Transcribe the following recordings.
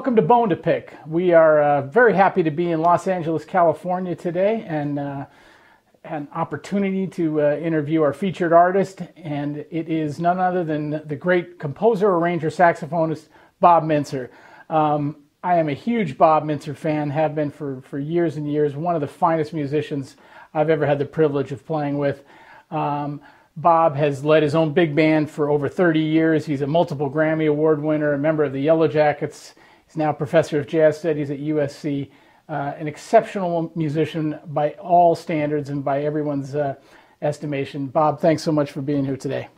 Welcome to Bone to Pick. We are uh, very happy to be in Los Angeles, California today, and uh, an opportunity to uh, interview our featured artist. And it is none other than the great composer, arranger, saxophonist Bob Mintzer. Um, I am a huge Bob Mintzer fan, have been for, for years and years. One of the finest musicians I've ever had the privilege of playing with. Um, Bob has led his own big band for over 30 years. He's a multiple Grammy Award winner, a member of the Yellow Jackets. He's now professor of jazz studies at USC. Uh, an exceptional musician by all standards and by everyone's uh, estimation. Bob, thanks so much for being here today.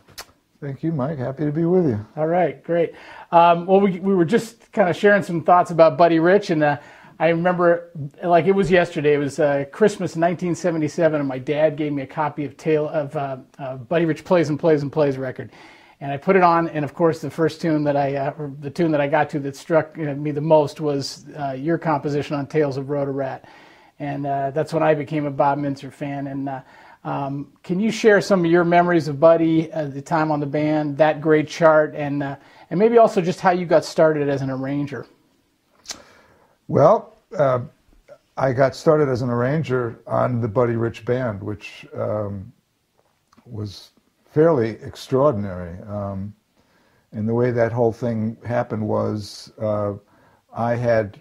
Thank you, Mike. Happy to be with you. All right, great. Um, well, we, we were just kind of sharing some thoughts about Buddy Rich, and uh, I remember like it was yesterday. It was uh, Christmas 1977, and my dad gave me a copy of Tale of uh, uh, Buddy Rich Plays and Plays and Plays record and I put it on, and of course, the first tune that I, uh, the tune that I got to that struck me the most was uh, your composition on Tales of Rhoda Rat, and uh, that's when I became a Bob Mintzer fan. And uh, um, can you share some of your memories of Buddy, the time on the band, that great chart, and uh, and maybe also just how you got started as an arranger? Well. Uh, I got started as an arranger on the Buddy Rich Band, which um, was fairly extraordinary. Um, and the way that whole thing happened was uh, I had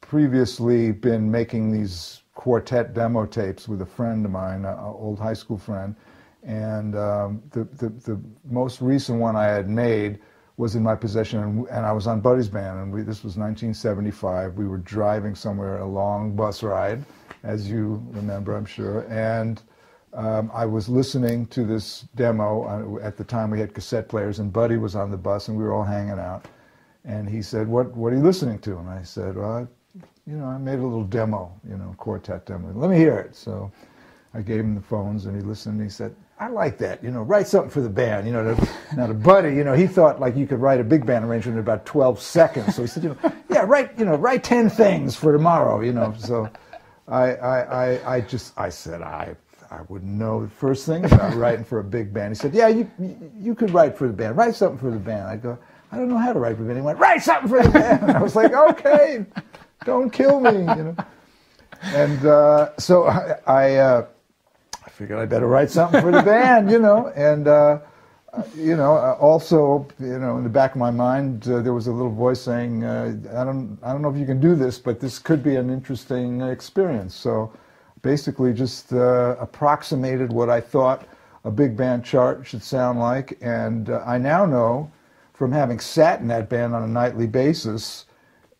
previously been making these quartet demo tapes with a friend of mine, an old high school friend. And um, the, the, the, most recent one I had made was in my possession, and, and I was on Buddy's band, and we, this was 1975. We were driving somewhere, a long bus ride, as you remember, I'm sure. And um, I was listening to this demo. Uh, at the time, we had cassette players, and Buddy was on the bus, and we were all hanging out. And he said, "What What are you listening to?" And I said, "Well, I, you know, I made a little demo, you know, quartet demo. Let me hear it." So I gave him the phones, and he listened. and He said, "I like that. You know, write something for the band. You know, to, now to Buddy, you know, he thought like you could write a big band arrangement in about 12 seconds. So he said, you know, yeah, write, you know, write 10 things for tomorrow. You know, so." I, I, I, I just, I said, I I wouldn't know the first thing about writing for a big band. He said, "Yeah, you you could write for the band. Write something for the band." I go, "I don't know how to write for the band." He went, "Write something for the band." I was like, "Okay, don't kill me," you know. And uh, so I I, uh, I, figured I better write something for the band, you know. And uh, you know, uh, also, you know, in the back of my mind, uh, there was a little voice saying, uh, "I don't I don't know if you can do this, but this could be an interesting experience." So basically just uh, approximated what I thought a big band chart should sound like. And uh, I now know from having sat in that band on a nightly basis,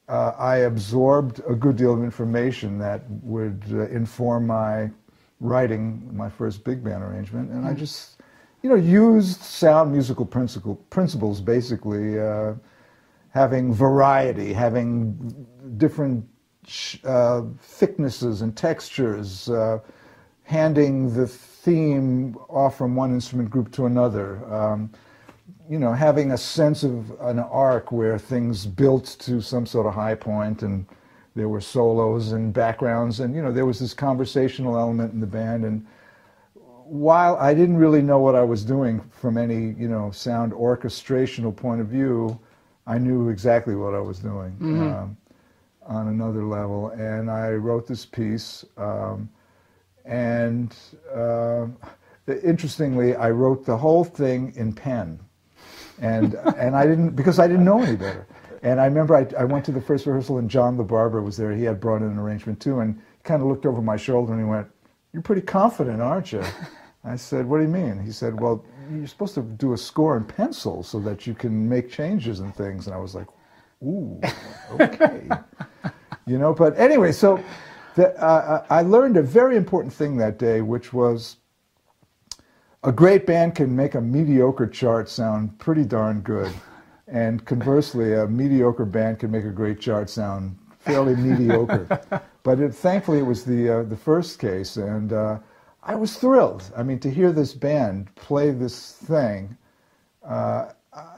uh, I absorbed a good deal of information that would uh, inform my writing my first big band arrangement. And I mm. just, you know, used sound musical principle, principles basically, uh, having variety, having different uh, thicknesses and textures, uh, handing the theme off from one instrument group to another. Um, you know, having a sense of an arc where things built to some sort of high point and there were solos and backgrounds and, you know, there was this conversational element in the band. And while I didn't really know what I was doing from any, you know, sound orchestrational point of view, I knew exactly what I was doing. Mm-hmm. Um, on another level. And I wrote this piece. Um, and uh, interestingly, I wrote the whole thing in pen. And, and I didn't, because I didn't know any better. And I remember I, I went to the first rehearsal and John LaBarbera was there. He had brought in an arrangement too. And he kind of looked over my shoulder and he went, You're pretty confident, aren't you? I said, What do you mean? He said, Well, you're supposed to do a score in pencil so that you can make changes and things. And I was like, Ooh, okay. you know, but anyway, so the, uh, I learned a very important thing that day, which was a great band can make a mediocre chart sound pretty darn good. And conversely, a mediocre band can make a great chart sound fairly mediocre. But it, thankfully, it was the, uh, the first case, and uh, I was thrilled. I mean, to hear this band play this thing, uh,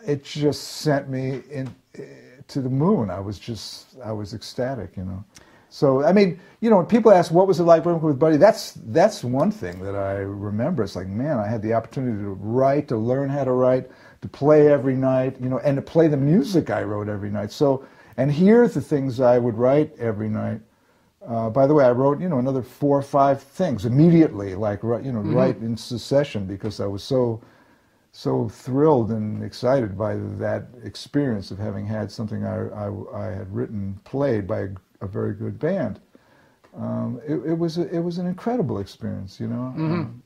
it just sent me in to the moon. I was just, I was ecstatic, you know. So I mean, you know, when people ask what was it like working with Buddy, that's that's one thing that I remember. It's like, man, I had the opportunity to write, to learn how to write, to play every night, you know, and to play the music I wrote every night. So and hear the things I would write every night. Uh, by the way, I wrote you know another four or five things immediately, like you know, mm-hmm. right in succession, because I was so so thrilled and excited by that experience of having had something I, I, I had written played by a, a very good band. Um, it, it, was a, it was an incredible experience, you know. Mm-hmm. Um,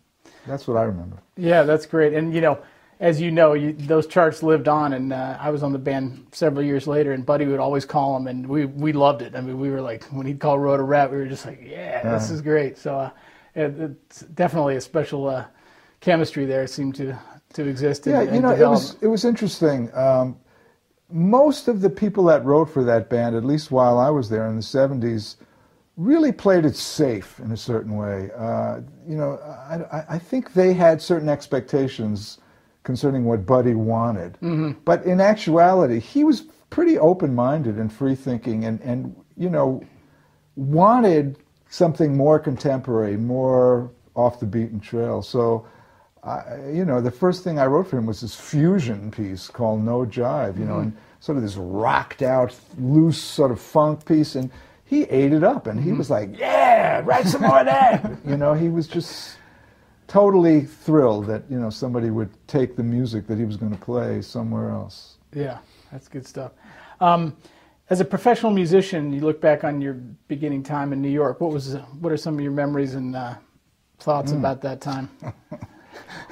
that's what I remember. Yeah, that's great. And you know, as you know, you, those charts lived on, and uh, I was on the band several years later, and Buddy would always call them, and we we loved it. I mean, we were like, when he'd call Rhoda Rat, we were just like, yeah, this uh-huh. is great. So uh, it, it's definitely a special uh, chemistry there. It seemed to to exist. Yeah, and, you know, it was it was interesting. Um, most of the people that wrote for that band, at least while I was there in the '70s, really played it safe in a certain way. Uh, you know, I, I, think they had certain expectations concerning what Buddy wanted, mm-hmm. but in actuality, he was pretty open-minded and free-thinking, and and you know, wanted something more contemporary, more off the beaten trail. So. I, you know, the first thing I wrote for him was this fusion piece called No Jive, you know, mm-hmm. and sort of this rocked out, loose sort of funk piece. And he ate it up and he mm-hmm. was like, yeah, write some more of that. you know, he was just totally thrilled that, you know, somebody would take the music that he was going to play somewhere else. Yeah, that's good stuff. Um, as a professional musician, you look back on your beginning time in New York. What was what are some of your memories and uh, thoughts mm. about that time?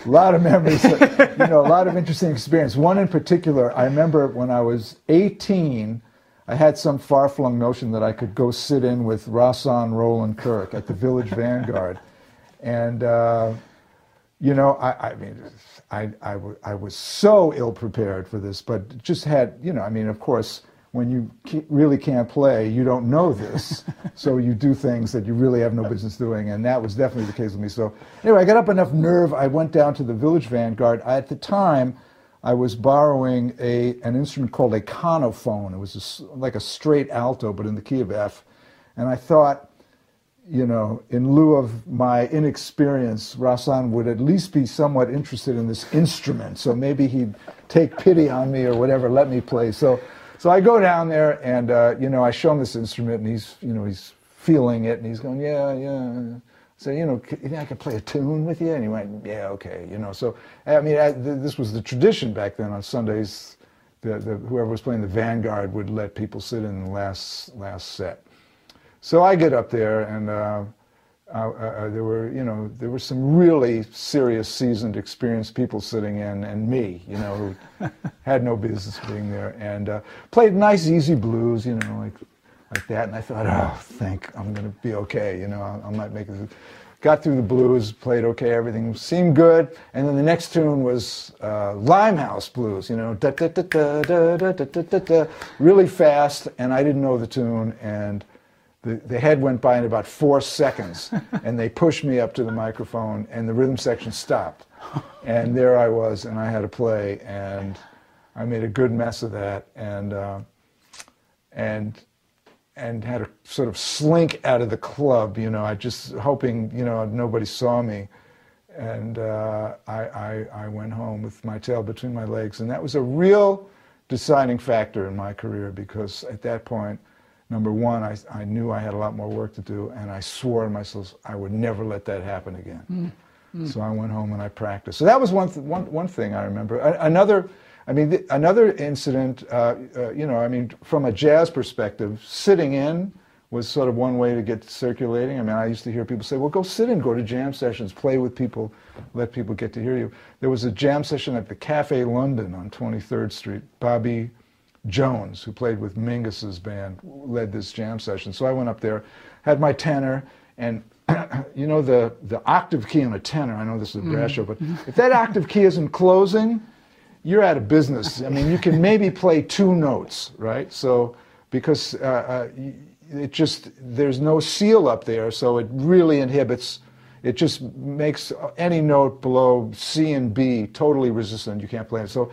a lot of memories, you know, a lot of interesting experience. One in particular, I remember when I was 18, I had some far-flung notion that I could go sit in with Rahsaan Roland Kirk at the Village Vanguard, and uh, you know, I, I mean, I, I, I was so ill prepared for this, but just had, you know, I mean, of course when you really can't play, you don't know this. so you do things that you really have no business doing. And that was definitely the case with me. So anyway, I got up enough nerve. I went down to the Village Vanguard. I, at the time, I was borrowing a, an instrument called a conophone. It was a, like a straight alto, but in the key of F. And I thought, you know, in lieu of my inexperience, Rahsaan would at least be somewhat interested in this instrument. So maybe he'd take pity on me or whatever, let me play. So so I go down there and, uh, you know, I show him this instrument and he's, you know, he's feeling it and he's going, yeah, yeah. So, you know, you think I could play a tune with you? And he went, yeah, okay, you know. So, I mean, I, th- this was the tradition back then on Sundays. The, the, whoever was playing the Vanguard would let people sit in the last, last set. So I get up there and uh, uh, uh, uh, there were, you know, there were some really serious, seasoned, experienced people sitting in, and me, you know, who had no business being there, and uh, played nice, easy blues, you know, like like that. And I thought, oh, thank, I'm going to be okay, you know, I, might make it. Got through the blues, played okay, everything seemed good, and then the next tune was uh, Limehouse Blues, you know, da da da da da da da da, really fast, and I didn't know the tune, and the, the head went by in about four seconds, and they pushed me up to the microphone, and the rhythm section stopped. And there I was, and I had to play, and I made a good mess of that, and uh, and and had to sort of slink out of the club. You know, I just hoping you know nobody saw me, and uh, I, I I went home with my tail between my legs, and that was a real deciding factor in my career because at that point number one, I, I knew I had a lot more work to do, and I swore to myself I would never let that happen again. Mm. Mm. So I went home and I practiced. So that was one, th- one, one thing I remember. A- another, I mean, th- another incident, uh, uh, you know, I mean, from a jazz perspective, sitting in was sort of one way to get circulating. I mean, I used to hear people say, well, go sit in, go to jam sessions, play with people, let people get to hear you. There was a jam session at the Cafe London on 23rd Street. Bobby Jones, who played with Mingus's band, led this jam session. So I went up there, had my tenor, and you know the, the octave key on a tenor, I know this is a brass show, but if that octave key isn't closing, you're out of business. I mean, you can maybe play two notes, right? So, because uh, uh, it just, there's no seal up there, so it really inhibits, it just makes any note below C and B totally resistant. You can't play it. So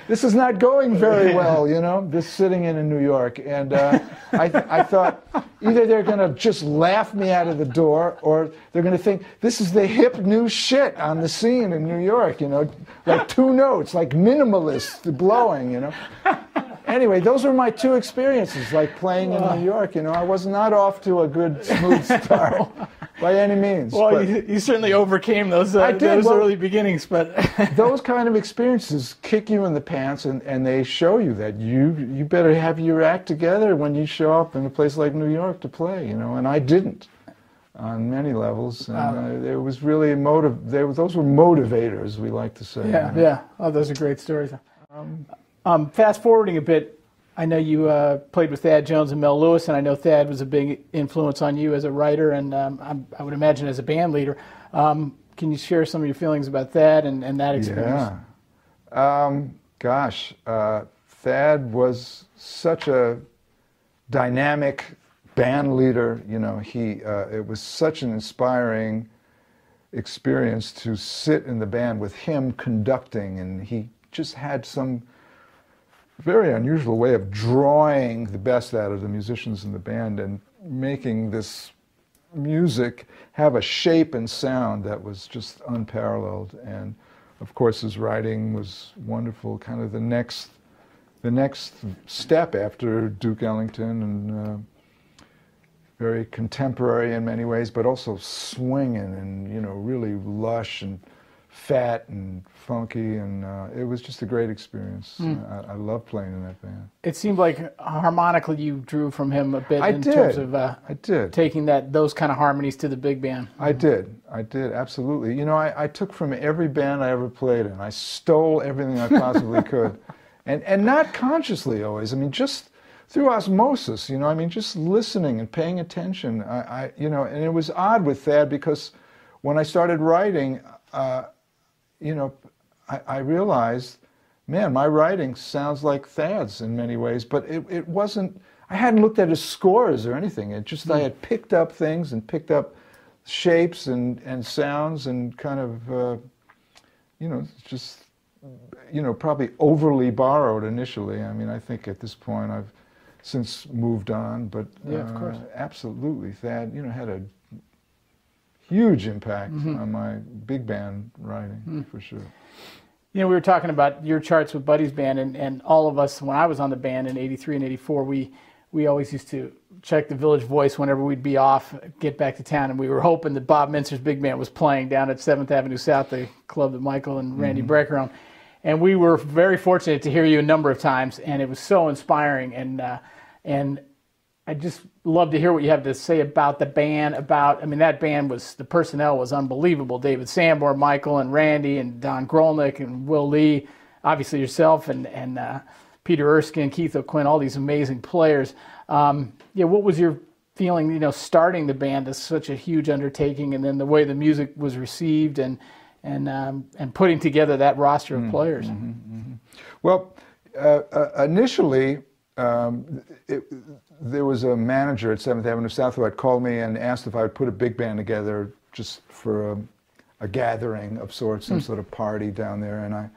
this is not going very well, you know, this sitting in, in New York. And uh, I, th- I thought either they're going to just laugh me out of the door or they're going to think this is the hip new shit on the scene in New York, you know, like two notes, like minimalist blowing, you know. Anyway, those were my two experiences, like playing in New York. You know, I was not off to a good, smooth start by any means. Well, you, you certainly overcame those uh, did, those well- early beginnings, but those kind of experiences kick you in the pants and, and they show you that you you better have your act together when you show up in a place like New York to play, you know, and I didn't on many levels. And uh, it was really motive. They, those were motivators, we like to say. yeah, you know. yeah. Oh, those are great stories. Um, fast forwarding a bit, I know you uh, played with Thad Jones and Mel Lewis, and I know Thad was a big influence on you as a writer, and um, I would imagine as a band leader. Um, can you share some of your feelings about that and, and that experience? Yeah. Um, gosh, uh, Thad was such a dynamic band leader. You know, he uh, it was such an inspiring experience to sit in the band with him conducting, and he just had some very unusual way of drawing the best out of the musicians in the band and making this music have a shape and sound that was just unparalleled. And of course, his writing was wonderful. Kind of the next, the next step after Duke Ellington, and uh, very contemporary in many ways, but also swinging and you know really lush and fat and funky. And uh, it was just a great experience. I, I love playing in that band. It seemed like harmonically you drew from him a bit I in did. terms of uh, I did. taking that those kind of harmonies to the big band. I did. I did, absolutely. You know, I, I took from every band I ever played in. I stole everything I possibly could. And, and not consciously always. I mean, just through osmosis, you know, I mean, just listening and paying attention. I, I you know, and it was odd with Thad because when I started writing, uh, you know, I, I realized, man, my writing sounds like Thad's in many ways, but it, it wasn't, I hadn't looked at his scores or anything. It just, I had picked up things and picked up shapes and, and sounds and kind of, uh, you know, just, you know, probably overly borrowed initially. I mean, I think at this point I've since moved on, but Yeah, of course. uh, absolutely, Thad, you know, had a huge impact Mm-hmm. on my big band writing Hmm. for sure. You know, we were talking about your charts with Buddy's band, and, and all of us, when I was on the band in 83 and 84, we, we always used to check the Village Voice whenever we'd be off, get back to town, and we were hoping that Bob Mintzer's big band was playing down at 7th Avenue South, the club that Michael and Randy Brecker own. And we were very fortunate to hear you a number of times, and it was so inspiring. And, uh, and I just love to hear what you have to say about the band. About, I mean, that band was the personnel was unbelievable. David Sanborn, Michael, and Randy, and Don Grolnick, and Will Lee, obviously yourself, and and uh, Peter Erskine, Keith O'Quinn, all these amazing players. Um, yeah, what was your feeling? You know, starting the band is such a huge undertaking, and then the way the music was received, and and um, and putting together that roster of players. Well, uh, uh, initially, um, it, there was a manager at 7th Avenue South who had called me and asked if I would put a big band together just for a, a gathering of sorts, some sort of party down there. And I,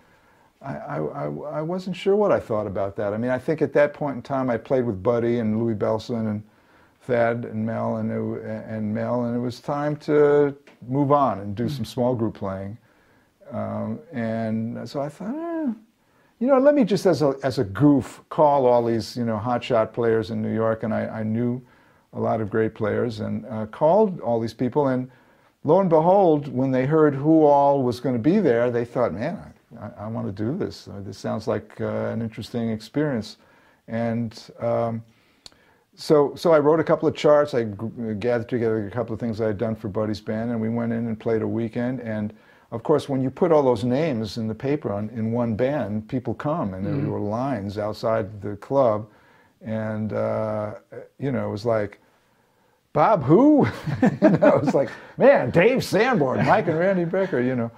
I, I, I I wasn't sure what I thought about that. I mean, I think at that point in time, I played with Buddy and Louie Bellson and Thad and Mel and, it, and Mel, and it was time to move on and do some small group playing. Um, and so I thought, eh, you know, let me just as a, as a goof call all these, you know, hotshot players in New York, and I, I knew a lot of great players, and uh, called all these people, and lo and behold, when they heard who all was going to be there, they thought, man, I, I want to do this. Uh, this sounds like uh, an interesting experience, and um, so so I wrote a couple of charts. I gathered together a couple of things I had done for Buddy's band, and we went in and played a weekend. And of course, when you put all those names in the paper on, in one band, people come, and there were lines outside the club, and uh, you know it was like. Bob, who? you know, it was like, man, Dave Sanborn, Mike and Randy Brecker, you know.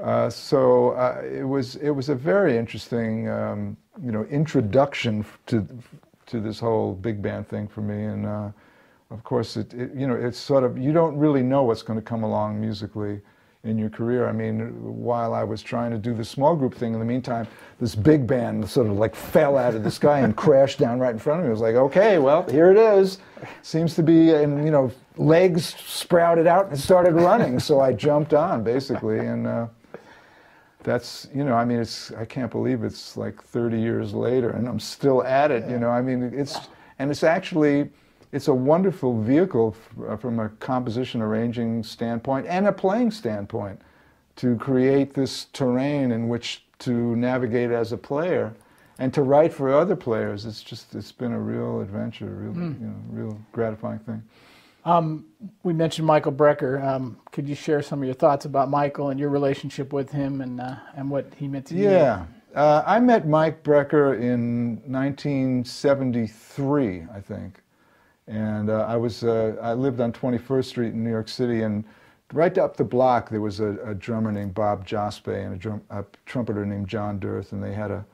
Uh, so uh, it was it was a very interesting um, you know introduction to to this whole big band thing for me, and uh, of course it, it you know it's sort of you don't really know what's going to come along musically. In your career. I mean, while I was trying to do the small group thing, in the meantime, this big band sort of like fell out of the sky and crashed down right in front of me. I was like, okay, well, here it is. Seems to be, and you know, legs sprouted out and started running. so I jumped on basically, and uh, that's you know, I mean, it's I can't believe it's like 30 years later, and I'm still at it. You know, I mean, it's and it's actually it's a wonderful vehicle uh, from a composition arranging standpoint and a playing standpoint to create this terrain in which to navigate as a player and to write for other players. It's just it's been a real adventure, real mm. you know, real gratifying thing. Um, we mentioned Michael Brecker. Um, could you share some of your thoughts about Michael and your relationship with him and uh, and what he meant to you? Yeah. Uh, I met Mike Brecker in 1973, I think. And uh, I was uh, I lived on 21st Street in New York City, and right up the block there was a, a drummer named Bob Jospe and a, drum, a, trumpeter named John D'Earth, and they had a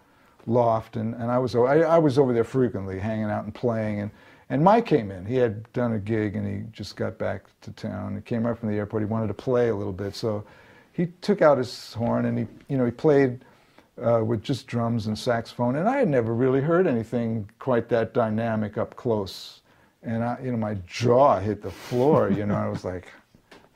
loft, and, and I was I, I, was over there frequently, hanging out and playing, and and Mike came in. He had done a gig, and he just got back to town. He came up from the airport. He wanted to play a little bit, so he took out his horn and he you know he played. Uh, with just drums and saxophone, and I had never really heard anything quite that dynamic up close and I, you know, my jaw hit the floor. You know, I was like,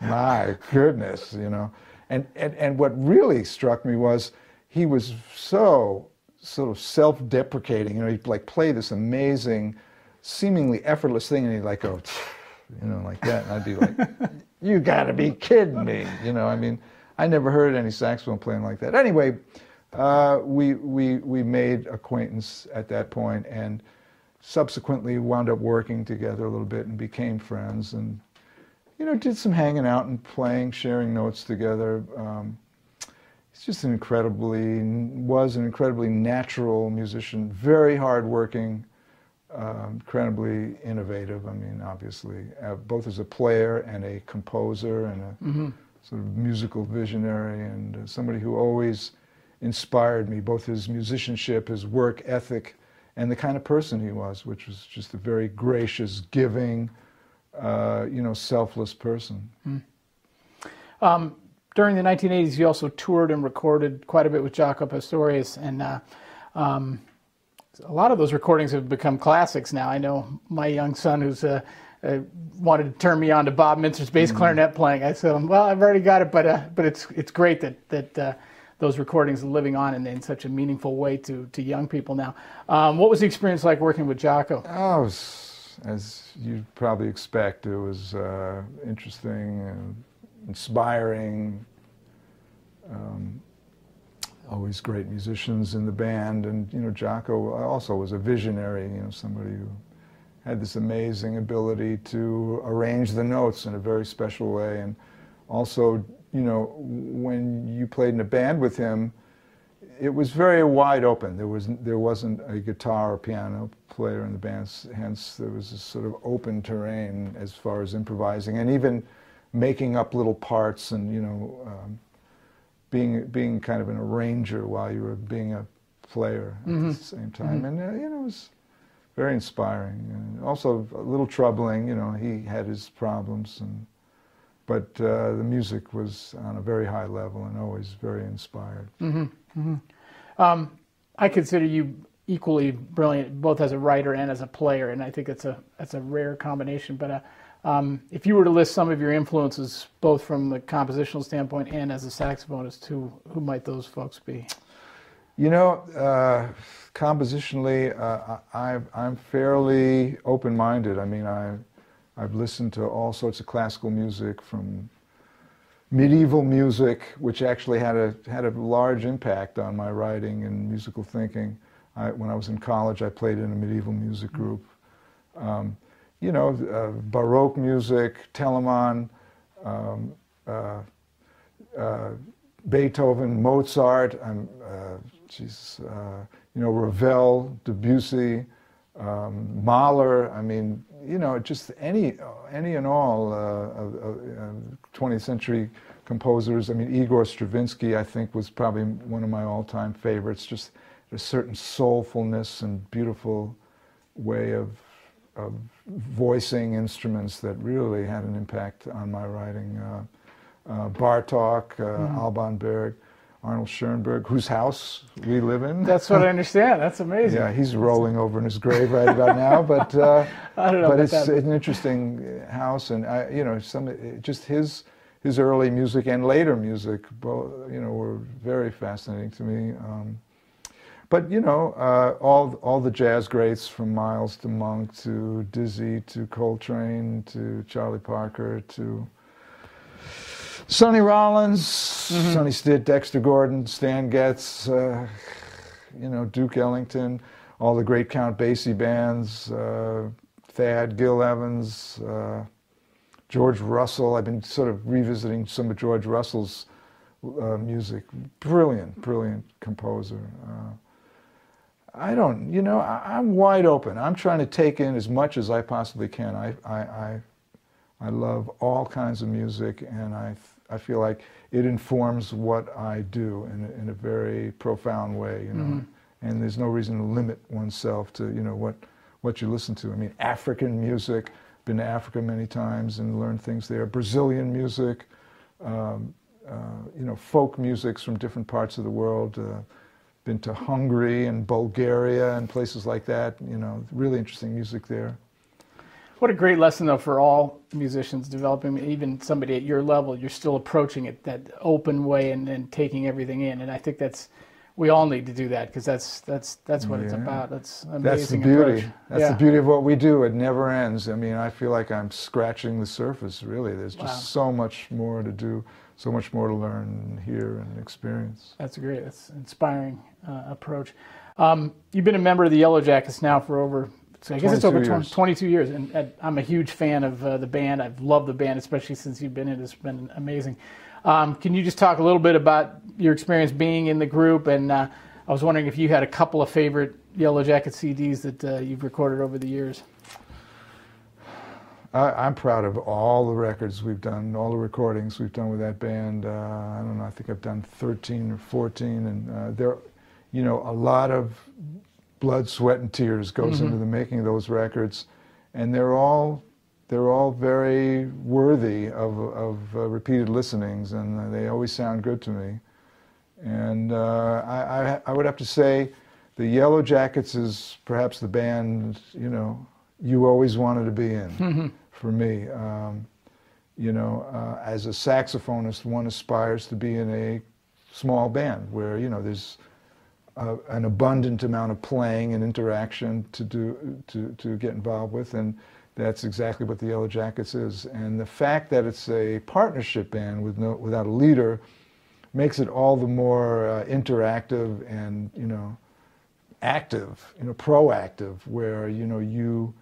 my goodness, you know. And, and, and what really struck me was he was so sort of self-deprecating. You know, he'd like play this amazing, seemingly effortless thing, and he'd like go, you know, like that. And I'd be like, you got to be kidding me. You know, I mean, I never heard any saxophone playing like that. Anyway, uh, we, we, we made acquaintance at that point, and subsequently wound up working together a little bit and became friends and you know did some hanging out and playing sharing notes together um, he's just an incredibly was an incredibly natural musician very hardworking uh, incredibly innovative i mean obviously uh, both as a player and a composer and a mm-hmm. sort of musical visionary and uh, somebody who always inspired me both his musicianship his work ethic and the kind of person he was, which was just a very gracious, giving, uh, you know, selfless person. Mm. Um, during the 1980s, you also toured and recorded quite a bit with Jaco Pastorius, and uh, um, a lot of those recordings have become classics now. I know my young son, who's uh, uh wanted to turn me on to Bob Mintzer's bass mm clarinet playing. I said, "Well, I've already got it, but uh, but it's it's great that that." Those recordings living on in, in such a meaningful way to, to young people now. Um, what was the experience like working with Jaco? Oh, as you'd probably expect, it was uh, interesting, and inspiring. Um, always great musicians in the band, and you know, Jaco also was a visionary. You know, somebody who had this amazing ability to arrange the notes in a very special way, and also you know, when you played in a band with him, it was very wide open. There was there wasn't a guitar or piano player in the band. Hence, there was a sort of open terrain as far as improvising and even making up little parts and you know, um, being being kind of an arranger while you were being a player mm-hmm. at the same time. Mm-hmm. And uh, you know, it was very inspiring. And also a little troubling. You know, he had his problems and but uh, the music was on a very high level and always very inspired. Mm-hmm. Mm-hmm. Um, I consider you equally brilliant, both as a writer and as a player, and I think that's a that's a rare combination. But uh, um, if you were to list some of your influences, both from the compositional standpoint and as a saxophonist, who who might those folks be? You know, uh, compositionally, uh, I, I'm fairly open-minded. I mean, I I've listened to all sorts of classical music from medieval music, which actually had a, had a large impact on my writing and musical thinking. I, when I was in college, I played in a medieval music mm-hmm. group. Um, you know, uh, Baroque music, Telemann, um, uh, uh, Beethoven, Mozart, um, Jesus, uh, you know, Ravel, Debussy, um, Mahler. I mean, you know, just any, any and all uh, uh, 20th century composers. I mean, Igor Stravinsky, I think, was probably one of my all-time favorites. Just a certain soulfulness and beautiful way of, of voicing instruments that really had an impact on my writing. Uh, uh, Bartok, uh, Alban Berg, Arnold Schoenberg, whose house we live in. That's what I understand. That's amazing. Yeah, he's rolling over in his grave right about now, but uh, I don't know but it's that. an interesting house, and I, you know, some just his his early music and later music, both you know, were very fascinating to me. Um, but you know, uh, all all the jazz greats from Miles to Monk to Dizzy to Coltrane to Charlie Parker to Sonny Rollins, Sonny Stitt, Dexter Gordon, Stan Getz, uh, you know, Duke Ellington, all the great Count Basie bands, uh, Thad, Gil Evans, uh, George Russell. I've been sort of revisiting some of George Russell's uh, music. Brilliant, brilliant composer. Uh, I don't, you know, I, I'm wide open. I'm trying to take in as much as I possibly can. I, I, I, I love all kinds of music, and I, I feel like it informs what I do in a, in a very profound way, you know. And there's no reason to limit oneself to, you know, what, what you listen to. I mean, African music, been to Africa many times and learned things there. Brazilian music, um, uh, you know, folk musics from different parts of the world. Uh, been to Hungary and Bulgaria and places like that. You know, really interesting music there. What a great lesson, though, for all musicians developing, even somebody at your level, you're still approaching it that open way and, and taking everything in. And I think that's, we all need to do that because that's, that's, that's what it's about. That's That's the beauty. approach. That's yeah. the beauty of what we do. It never ends. I mean, I feel like I'm scratching the surface. Really, there's just Wow. so much more to do, so much more to learn and hear and experience. That's great. That's an inspiring uh, approach. Um, you've been a member of the Yellow Jackets now for over, so I guess it's over 22 20, years. 22 years. And, and I'm a huge fan of uh, the band. I've loved the band, especially since you've been in it. It's been amazing. Um, can you just talk a little bit about your experience being in the group? And uh, I was wondering if you had a couple of favorite Yellow Jacket CDs that uh, you've recorded over the years. I, I'm proud of all the records we've done, all the recordings we've done with that band. Uh, I don't know. I think I've done 13 or 14, and uh, there, you know, a lot of blood, sweat, and tears goes into the making of those records, and they're all they're all very worthy of of uh, repeated listenings, and uh, they always sound good to me. And uh, I, I I would have to say, the Yellow Jackets is perhaps the band you know you always wanted to be in for me. Um, you know, uh, as a saxophonist, one aspires to be in a small band where you know there's uh, an abundant amount of playing and interaction to do to, to get involved with, and that's exactly what the Yellow Jackets is. And the fact that it's a partnership band with no without a leader makes it all the more uh, interactive and you know active, you know, proactive, where you know you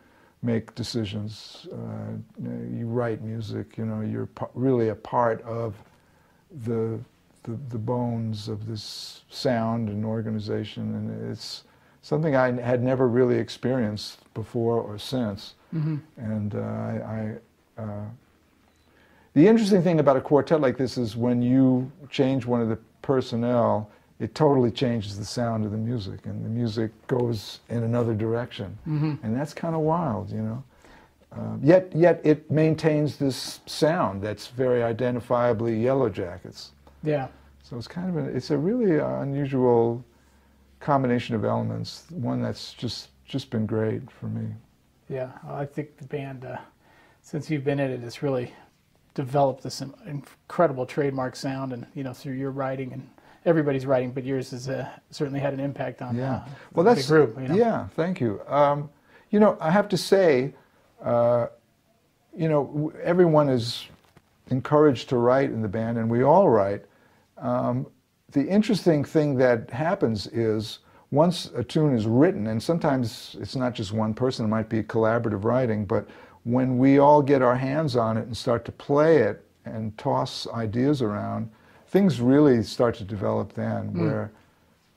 make decisions, uh, you, write music, you know, you're really a part of the, the the bones of this sound and organization, and it's something I had never really experienced before or since. And uh, I, I uh, the interesting thing about a quartet like this is when you change one of the personnel, it totally changes the sound of the music, and the music goes in another direction, and that's kind of wild, you know. Um, yet, yet it maintains this sound that's very identifiably Yellow Jackets. Yeah. So it's kind of a, it's a really uh, unusual combination of elements. One that's just just been great for me. Yeah, I think the band, uh, since you've been in it, has really developed this incredible trademark sound, and you know through your writing and everybody's writing, but yours has uh, certainly had an impact on Yeah. uh, Well, the that's group. You know? yeah. Thank you. Um, you know, I have to say, uh, you know, everyone is encouraged to write in the band, and we all write. Um, the interesting thing that happens is once a tune is written, and sometimes it's not just one person; it might be collaborative writing. But when we all get our hands on it and start to play it and toss ideas around, things really start to develop then, where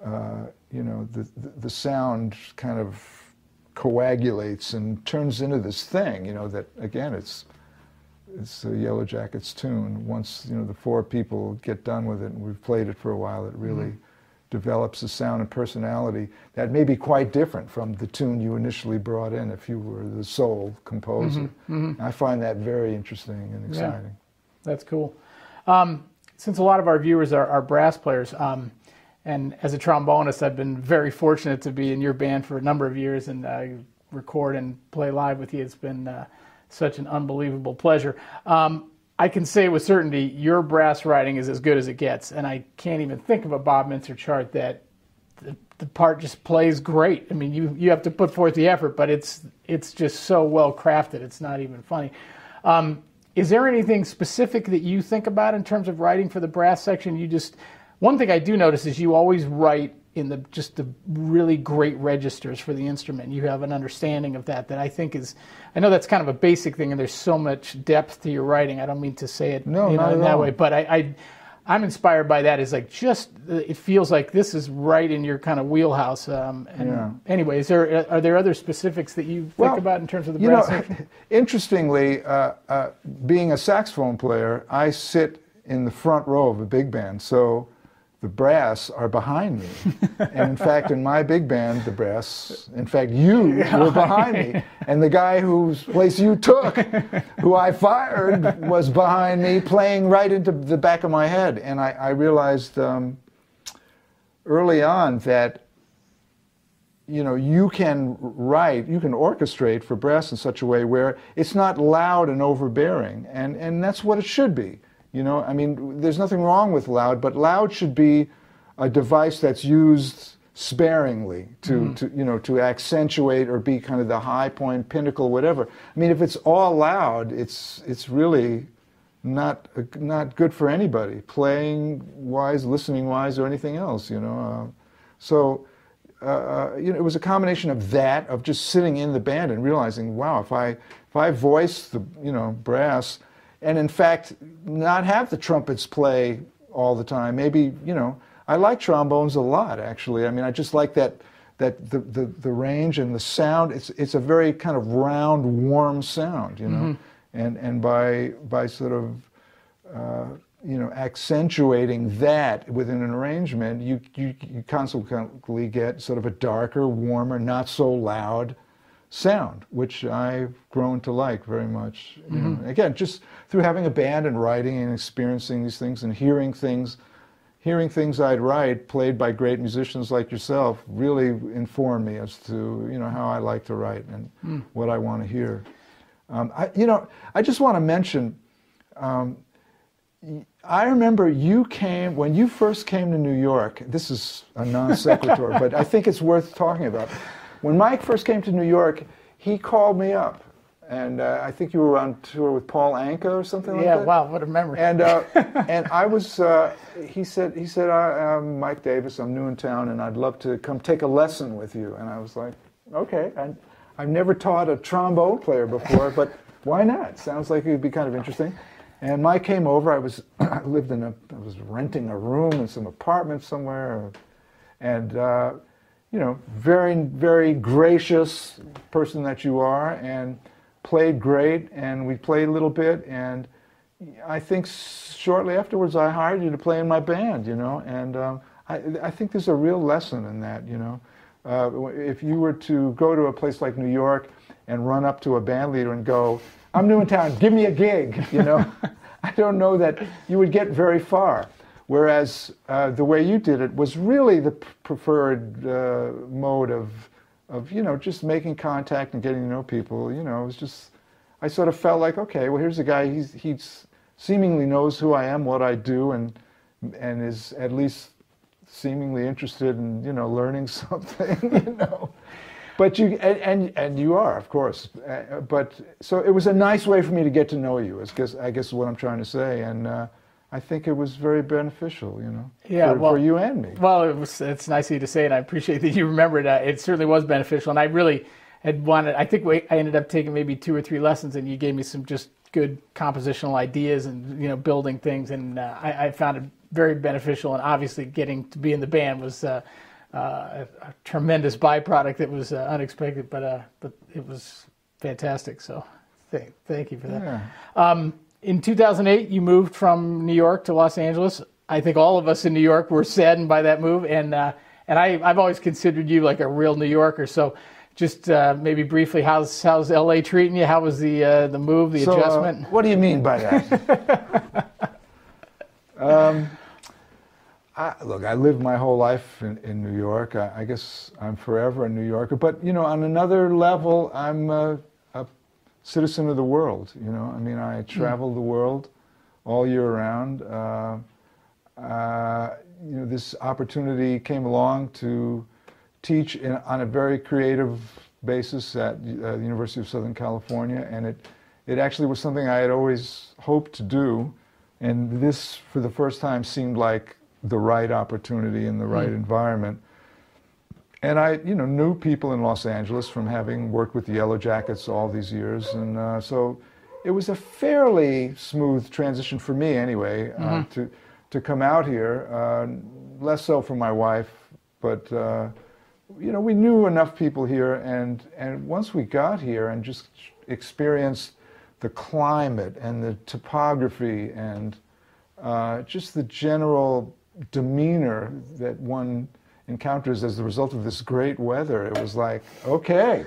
uh, you know, the, the, the sound kind of coagulates and turns into this thing, you know, that again, it's, it's a Yellow Jackets tune. Once, you know, the four people get done with it and we've played it for a while, it really develops a sound and personality that may be quite different from the tune you initially brought in if you were the sole composer. I find that very interesting and Yeah. exciting. That's cool. Um, since a lot of our viewers are, are brass players, um, and as a trombonist, I've been very fortunate to be in your band for a number of years and uh, record and play live with you. It's been uh, such an unbelievable pleasure. Um, I can say with certainty your brass writing is as good as it gets, and I can't even think of a Bob Mintzer chart that the, the part just plays great. I mean, you you have to put forth the effort, but it's it's just so well crafted. It's not even funny. Um, is there anything specific that you think about in terms of writing for the brass section? You just one thing I do notice is you always write in the just the really great registers for the instrument. You have an understanding of that that I think is I know that's kind of a basic thing and there's so much depth to your writing. I don't mean to say it no, you know, in that all. way, but I, I I'm inspired by that. Is like just it feels like this is right in your kind of wheelhouse. Um, and Yeah. anyway, is there are there other specifics that you think about in terms of the You know, brass section? interestingly, uh, uh, being a saxophone player, I sit in the front row of a big band, so the brass are behind me. and in fact, in my big band, the brass, in fact, you were behind me. And the guy whose place you took, who I fired, was behind me playing right into the back of my head. And I, I realized um, early on that you know, you can write, you can orchestrate for brass in such a way where it's not loud and overbearing, and and that's what it should be. You know, I mean, there's nothing wrong with loud, but loud should be a device that's used sparingly to, to you know to accentuate or be kind of the high point, pinnacle, whatever. I mean, if it's all loud, it's it's really not not good for anybody, playing wise, listening wise, or anything else. You know, uh, so uh, you know, it was a combination of that, of just sitting in the band and realizing, wow, if I if I voice the you know brass, and in fact not have the trumpets play all the time, maybe you know, I like trombones a lot actually. I mean, I just like that that the the, the range and the sound. It's it's a very kind of round, warm sound, you know, and and by by sort of uh, you know, accentuating that within an arrangement, you, you, you consequently get sort of a darker, warmer, not so loud sound, which I've grown to like very much. You know. Again, just through having a band and writing and experiencing these things and hearing things, hearing things I'd write played by great musicians like yourself really informed me as to you know how I like to write and what I want to hear. Um, I, you know, I just want to mention. Um, I remember you came when you first came to New York. This is a non sequitur, but I think it's worth talking about. When Mike first came to New York, he called me up, and uh, I think you were on tour with Paul Anka or something like yeah, that. Yeah, wow, what a memory. And uh, and I was uh, he said he said I, I'm Mike Davis. I'm new in town, and I'd love to come take a lesson with you. And I was like, okay. And I've never taught a trombone player before, but why not? Sounds like it would be kind of interesting. And Mike came over. I was I lived in a I was renting a room in some apartment somewhere, and uh, you know, very very gracious person that you are, and played great. And we played a little bit, and I think shortly afterwards I hired you to play in my band. You know, and um, I I think there's a real lesson in that. You know, uh, if you were to go to a place like New York and run up to a band leader and go, I'm new in town, give me a gig, you know, I don't know that you would get very far. Whereas uh, the way you did it was really the preferred uh, mode of, of, you know, just making contact and getting to know people. You know, it was just, I sort of felt like, okay, well, here's a guy, he's, seemingly knows who I am, what I do, and, and is at least seemingly interested in, you know, learning something, you know. But you and, and and you are, of course. Uh, but so it was a nice way for me to get to know you. Is guess I guess is what I'm trying to say, and uh, I think it was very beneficial. You know, Yeah, for, well- for you and me. Well, it was, it's nice of you to say, and I appreciate that you remembered. Uh, it certainly was beneficial, and I really had wanted. I think we, I ended up taking maybe two or three lessons, and you gave me some just good compositional ideas and you know building things, and uh, I, I found it very beneficial. And obviously, getting to be in the band was uh, uh, a, a tremendous byproduct that was uh, unexpected, but uh, but it was fantastic. So, thank thank you for that. Yeah. Um, in 2008, you moved from New York to Los Angeles. I think all of us in New York were saddened by that move, and uh, and I, I've always considered you like a real New Yorker. So, just uh, maybe briefly, how's how's LA treating you? How was the uh, the move, the So, uh, adjustment? what do you mean by that? Um, I, look, I lived my whole life in, in New York. I, I, guess I'm forever a New Yorker. But you know, on another level, I'm a citizen of the world. You know, I mean, I hmm. travel mm. the world all year round. Uh, uh, you know, this opportunity came along to teach in, on a very creative basis at uh, the University of Southern California, and it it actually was something I had always hoped to do, and this, for the first time, seemed like the right opportunity in the right mm. environment. And I, you know, knew people in Los Angeles from having worked with the Yellow Jackets all these years, and uh, so it was a fairly smooth transition for me, anyway, uh, mm-hmm. uh, to to come out here. Uh, less so for my wife, but uh, you know, we knew enough people here, and and once we got here and just experienced the climate and the topography and uh, just the general demeanor that one encounters as the result of this great weather, it was like, okay,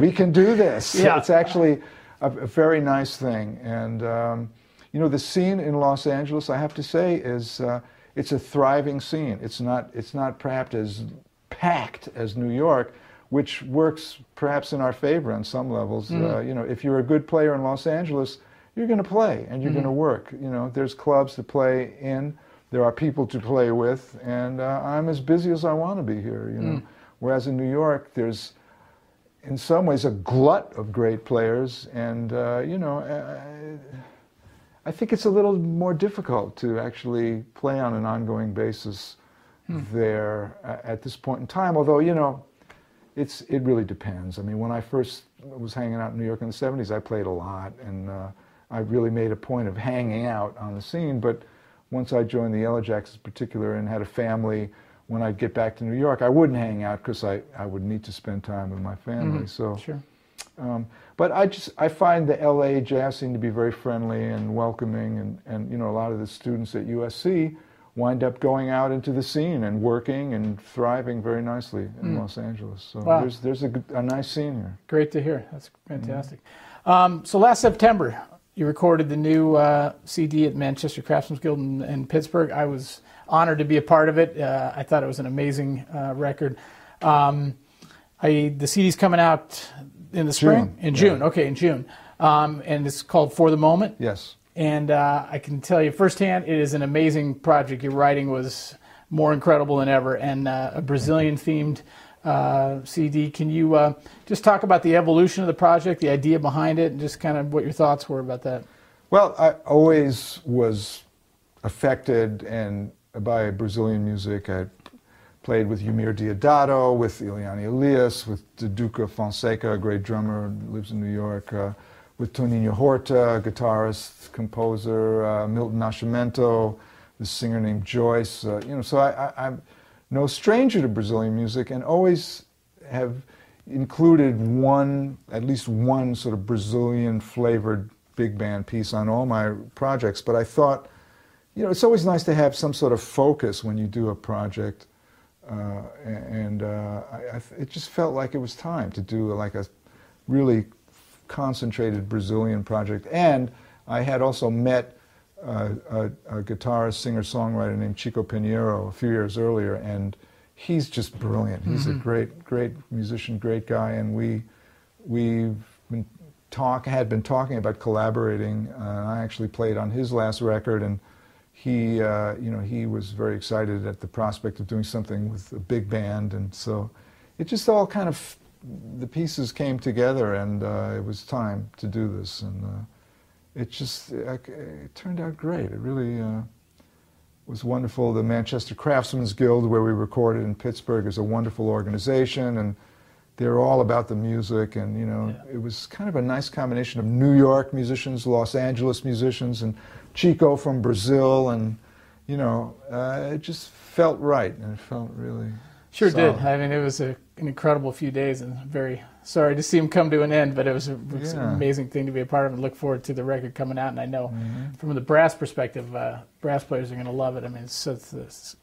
we can do this. Yeah. It's actually a, a very nice thing. And, um, you know, the scene in Los Angeles, I have to say, is uh, it's a thriving scene. It's not, it's not perhaps as packed as New York, which works perhaps in our favor on some levels. Mm-hmm. Uh, you know, if you're a good player in Los Angeles, you're going to play and you're mm-hmm. going to work. You know, there's clubs to play in there are people to play with, and uh, I'm as busy as I want to be here. You know, mm. whereas in New York, there's in some ways a glut of great players, and uh, you know, I, I, think it's a little more difficult to actually play on an ongoing basis mm. there at this point in time. Although you know, it's it really depends. I mean, when I first was hanging out in New York in the '70s, I played a lot, and uh, I really made a point of hanging out on the scene, but once I joined the Yellow Jackets in particular and had a family, when I'd get back to New York, I wouldn't hang out because I, I would need to spend time with my family. Mm-hmm. So, sure. Um, but I just I find the LA jazz scene to be very friendly and welcoming, and, and you know a lot of the students at USC wind up going out into the scene and working and thriving very nicely in mm. Los Angeles. So wow. there's there's a, a, nice scene here. Great to hear. That's fantastic. Mm. Um, so last September, you recorded the new uh, CD at Manchester Craftsmen's Guild in, in, Pittsburgh. I was honored to be a part of it. Uh, I thought it was an amazing uh, record. Um, I, the CD's coming out in the spring, June. in June. Yeah. Okay, in June, um, and it's called For the Moment. Yes. And uh, I can tell you firsthand, it is an amazing project. Your writing was more incredible than ever, and uh, a Brazilian themed uh, CD. Can you uh, just talk about the evolution of the project, the idea behind it, and just kind of what your thoughts were about that? Well, I always was affected and by Brazilian music. I played with Eumir Deodato, with Eliane Elias, with Duduka Fonseca, a great drummer, lives in New York, uh, with Toninho Horta, guitarist, composer, uh, Milton Nascimento, this singer named Joyce. Uh, you know, so I, I, I'm no stranger to Brazilian music and always have included one, at least one sort of Brazilian flavored big band piece on all my projects. But I thought, you know, it's always nice to have some sort of focus when you do a project. Uh, and uh, I, I, it just felt like it was time to do like a really concentrated Brazilian project. And I had also met a, a guitarist, singer, songwriter named Chico Pinheiro a few years earlier, and he's just brilliant. He's mm-hmm. a great, great musician, great guy, and we we've been talk had been talking about collaborating. Uh, I actually played on his last record, and he, uh, you know, he was very excited at the prospect of doing something with a big band, and so it just all kind of the pieces came together, and uh, it was time to do this, and uh, it just it, turned out great. It really uh, was wonderful. The Manchester Craftsmen's Guild, where we recorded in Pittsburgh, is a wonderful organization, and they're all about the music. And you know, yeah. it was kind of a nice combination of New York musicians, Los Angeles musicians, and Chico from Brazil, and you know, uh, it just felt right, and it felt really. Sure solid. did. I mean, it was a, an incredible few days, and very sorry to see him come to an end, but it was, a, it was yeah. an amazing thing to be a part of and look forward to the record coming out. And I know mm-hmm. from the brass perspective, uh, brass players are going to love it. I mean, it's, it's, it's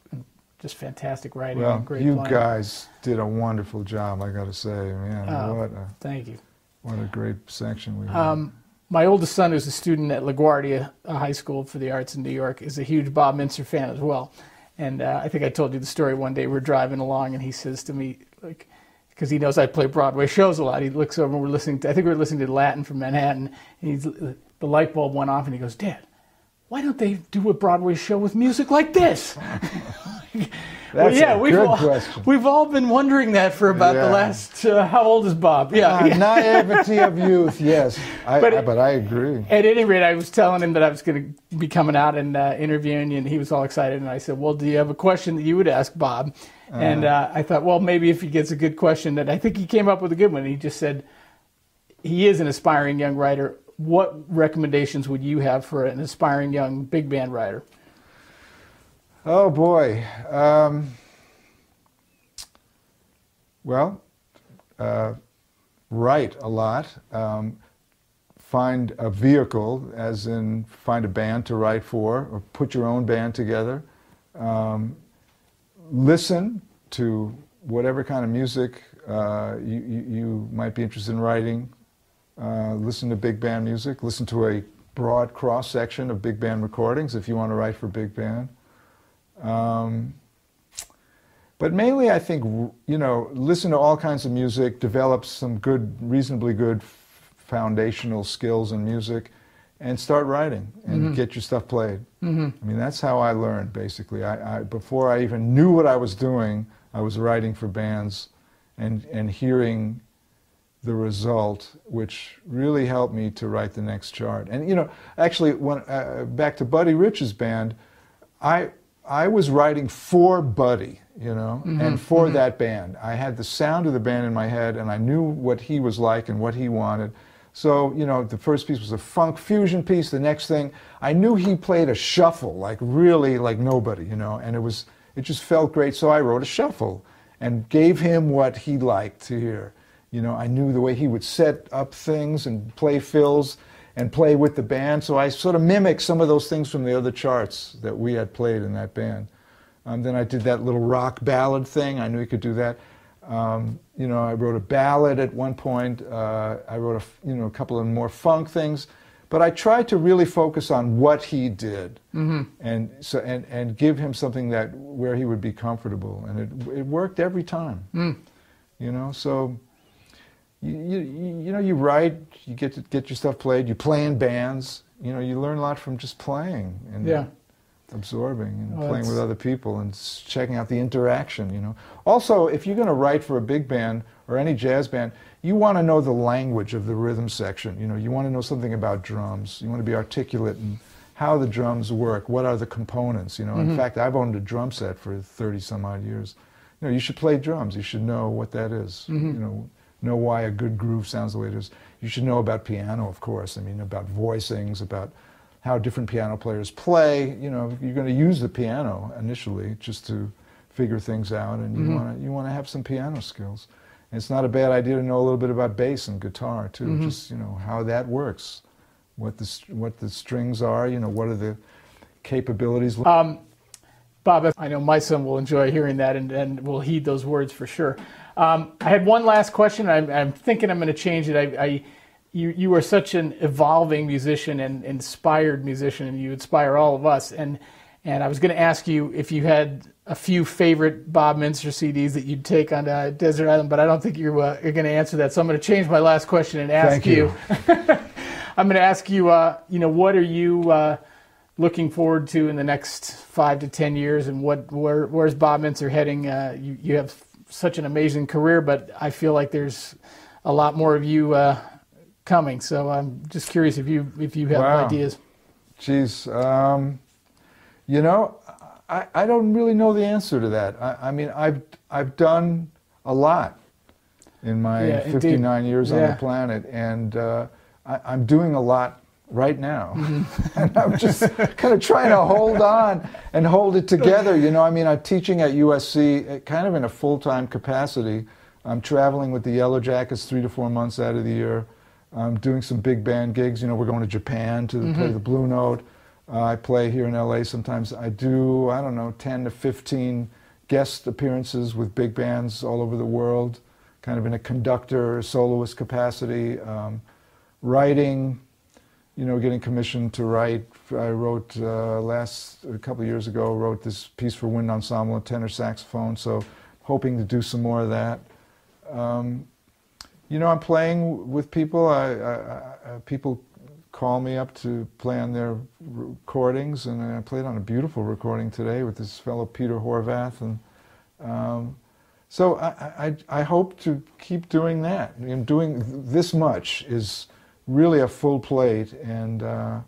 just fantastic writing well, great you guys did a wonderful job, I got to say. Man, oh, what a, thank you. What a great section we had. Um, my oldest son, who's a student at LaGuardia High School for the Arts in New York, is a huge Bob Mintzer fan as well. And uh, I think I told you the story one day. We're driving along, and he says to me, like, because he knows I play Broadway shows a lot. He looks over and we're listening to, I think we are listening to Latin from Manhattan. And he's, the light bulb went off and he goes, Dad, why don't they do a Broadway show with music like this? well, yeah, we've all, question. we've all been wondering that for about yeah. the last. Uh, how old is Bob? Yeah, uh, naivety of youth. Yes, I, but, I, but I agree. At any rate, I was telling him that I was going to be coming out and uh, interviewing you, and he was all excited. And I said, "Well, do you have a question that you would ask Bob?" Uh-huh. And uh, I thought, well, maybe if he gets a good question, that I think he came up with a good one. He just said he is an aspiring young writer. What recommendations would you have for an aspiring young big band writer? Oh boy. Um, well, uh, write a lot. Um, find a vehicle, as in find a band to write for, or put your own band together. Um, listen to whatever kind of music uh, you, you, might be interested in writing. Uh, listen to big band music. Listen to a broad cross section of big band recordings if you want to write for big band. Um, but mainly, I think you know, listen to all kinds of music, develop some good, reasonably good foundational skills in music, and start writing and mm-hmm. get your stuff played. Mm-hmm. I mean, that's how I learned basically. I, I, before I even knew what I was doing, I was writing for bands and, and hearing the result, which really helped me to write the next chart. And you know, actually, when uh, back to Buddy Rich's band, I I was writing for Buddy, you know, mm-hmm. and for mm-hmm. that band. I had the sound of the band in my head, and I knew what he was like and what he wanted. So, you know, the first piece was a funk fusion piece. The next thing, I knew he played a shuffle, like really like nobody, you know, and it was, it just felt great. So I wrote a shuffle and gave him what he liked to hear. You know, I knew the way he would set up things and play fills and play with the band. So I sort of mimicked some of those things from the other charts that we had played in that band. Um, then I did that little rock ballad thing. I knew he could do that. Um, you know, I wrote a ballad at one point. Uh, I wrote a, you know, a couple of more funk things, but I tried to really focus on what he did, mm-hmm. and so and and give him something that where he would be comfortable, and it it worked every time. Mm. You know, so. You, you, you know you write you get to get your stuff played you play in bands. You know you learn a lot from just playing and yeah. absorbing and playing with other people and checking out the interaction you know. Also if you're going to write for a big band or any jazz band you want to know the language of the rhythm section. You know you want to know something about drums. You want to be articulate in how the drums work what are the components you know. Mm-hmm. in fact i've owned a drum set for 30 some odd years. You know you should play drums. You should know what that is. Mm-hmm. you know know why a good groove sounds the way it is you should know about piano of course i mean about voicings about how different piano players play. You know, you're going to use the piano initially just to figure things out, and you mm-hmm. want to you want to have some piano skills. And it's not a bad idea to know a little bit about bass and guitar too, mm-hmm. just you know how that works, what the what the strings are, you know, what are the capabilities. Um, Bob, I know my son will enjoy hearing that and, and will heed those words for sure. Um, I had one last question. I'm, I'm thinking I'm going to change it. I, I you you are such an evolving musician and inspired musician, and you inspire all of us. And and I was going to ask you if you had a few favorite Bob Mintzer CDs that you'd take on uh, Desert Island, but I don't think you, uh, you're going to answer that. So I'm going to change my last question and ask Thank you. you. I'm going to ask you, uh, you know, what are you uh, looking forward to in the next five to ten years, and what where, where's Bob Mintzer heading? Uh, you you have such an amazing career, but I feel like there's a lot more of you uh, coming. So I'm just curious if you if you have wow. ideas. Geez, um, you know, I, I don't really know the answer to that. I, I mean, I've I've done a lot in my yeah, 59 indeed. years yeah. on the planet, and uh, I, am doing a lot right now. Mm-hmm. and I'm just kind of trying to hold on and hold it together. You know, I mean, I'm teaching at USC uh, kind of in a full time capacity. I'm traveling with the Yellow Jackets three to four months out of the year. I'm doing some big band gigs. You know, we're going to Japan to mm-hmm. play the Blue Note. Uh, I play here in LA sometimes. I do, I don't know, 10 to 15 guest appearances with big bands all over the world, kind of in a conductor, soloist capacity. Um, writing, you know, getting commissioned to write. I wrote uh, last a couple years ago. Wrote this piece for wind ensemble and tenor saxophone. So, hoping to do some more of that. Um, you know, I'm playing with people. I, I, I, people call me up to play on their recordings, and I played on a beautiful recording today with this fellow Peter Horvath, and um, so I, I, I, hope to keep doing that. And doing this much is really a full plate, and uh,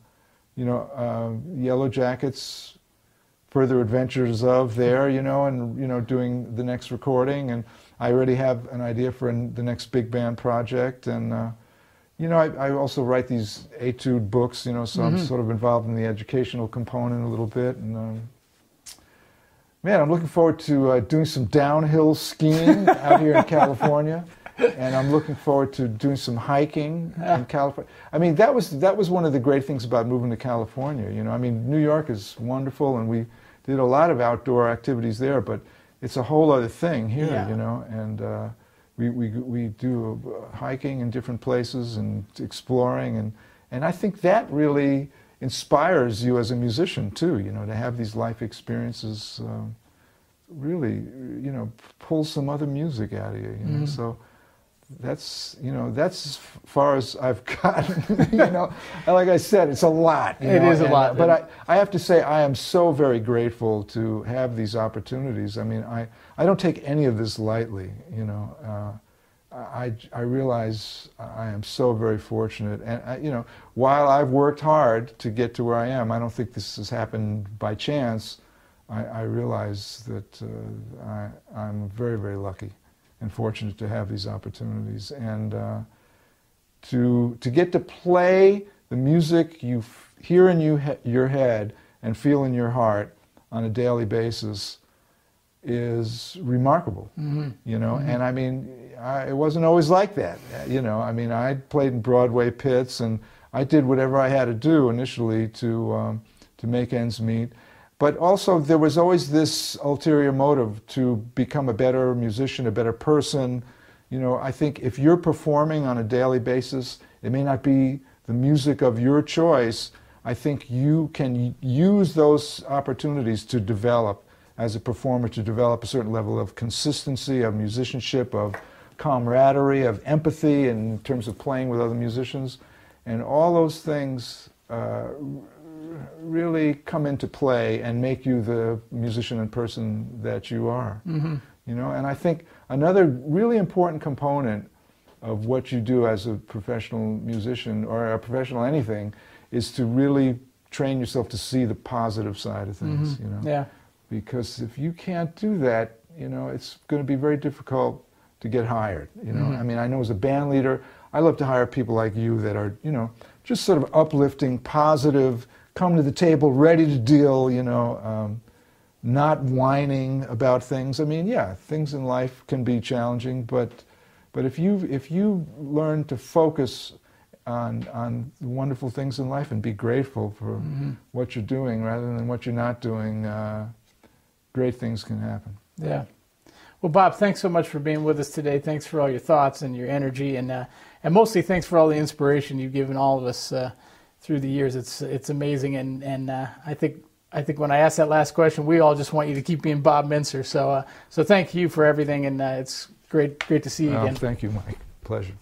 you know, uh, Yellow Jackets, further adventures of there, you know, and you know, doing the next recording, and I already have an idea for an, the next big band project, and uh, you know, I, I, also write these etude books, you know, so mm-hmm. I'm sort of involved in the educational component a little bit, and. Um, man, I'm looking forward to uh, doing some downhill skiing out here in California and I'm looking forward to doing some hiking in California. I mean, that was that was one of the great things about moving to California. You know, I mean, New York is wonderful, and we did a lot of outdoor activities there, but it's a whole other thing here. Yeah. You know, and uh, we we we do uh, hiking in different places and exploring, and and I think that really inspires you as a musician too. You know, to have these life experiences. Um, really, you know, pull some other music out of you. you know? mm So that's you know that's as far as I've gotten. you know, like I said, it's a lot. It know? is a and, lot. But I, I have to say I am so very grateful to have these opportunities. I mean, I, I don't take any of this lightly. You know, uh, I I realize I am so very fortunate, and I, you know, while I've worked hard to get to where I am, I don't think this has happened by chance. I, I realize that uh, I, I'm very very lucky and fortunate to have these opportunities and uh, to to get to play the music you f- hear in you he- your head and feel in your heart on a daily basis is remarkable mm-hmm. you know mm-hmm. and i mean I, it wasn't always like that you know i mean i played in broadway pits and i did whatever i had to do initially to um, to make ends meet but also, there was always this ulterior motive to become a better musician, a better person. You know, I think if you're performing on a daily basis, it may not be the music of your choice. I think you can use those opportunities to develop as a performer, to develop a certain level of consistency, of musicianship, of camaraderie, of empathy in terms of playing with other musicians. And all those things uh, really come into play and make you the musician and person that you are. Mm-hmm. You know, and I think another really important component of what you do as a professional musician or a professional anything is to really train yourself to see the positive side of things. Mm-hmm. You know, yeah. Because if you can't do that, you know, it's going to be very difficult to get hired. You know, mm-hmm. I mean, I know as a band leader, I love to hire people like you that are, you know, just sort of uplifting, positive come to the table ready to deal, you know, um, not whining about things. I mean, yeah, things in life can be challenging, but but if you if you learn to focus on on the wonderful things in life and be grateful for mm-hmm. what you're doing rather than what you're not doing, uh, great things can happen. Yeah. Well, Bob, thanks so much for being with us today. Thanks for all your thoughts and your energy, and uh, and mostly thanks for all the inspiration you've given all of us. Uh, through the years. It's it's amazing, and and uh, I think I think when I asked that last question, we all just want you to keep being Bob Mintzer. So uh, so thank you for everything, and uh, it's great great to see you again. Thank you, Mike. Pleasure.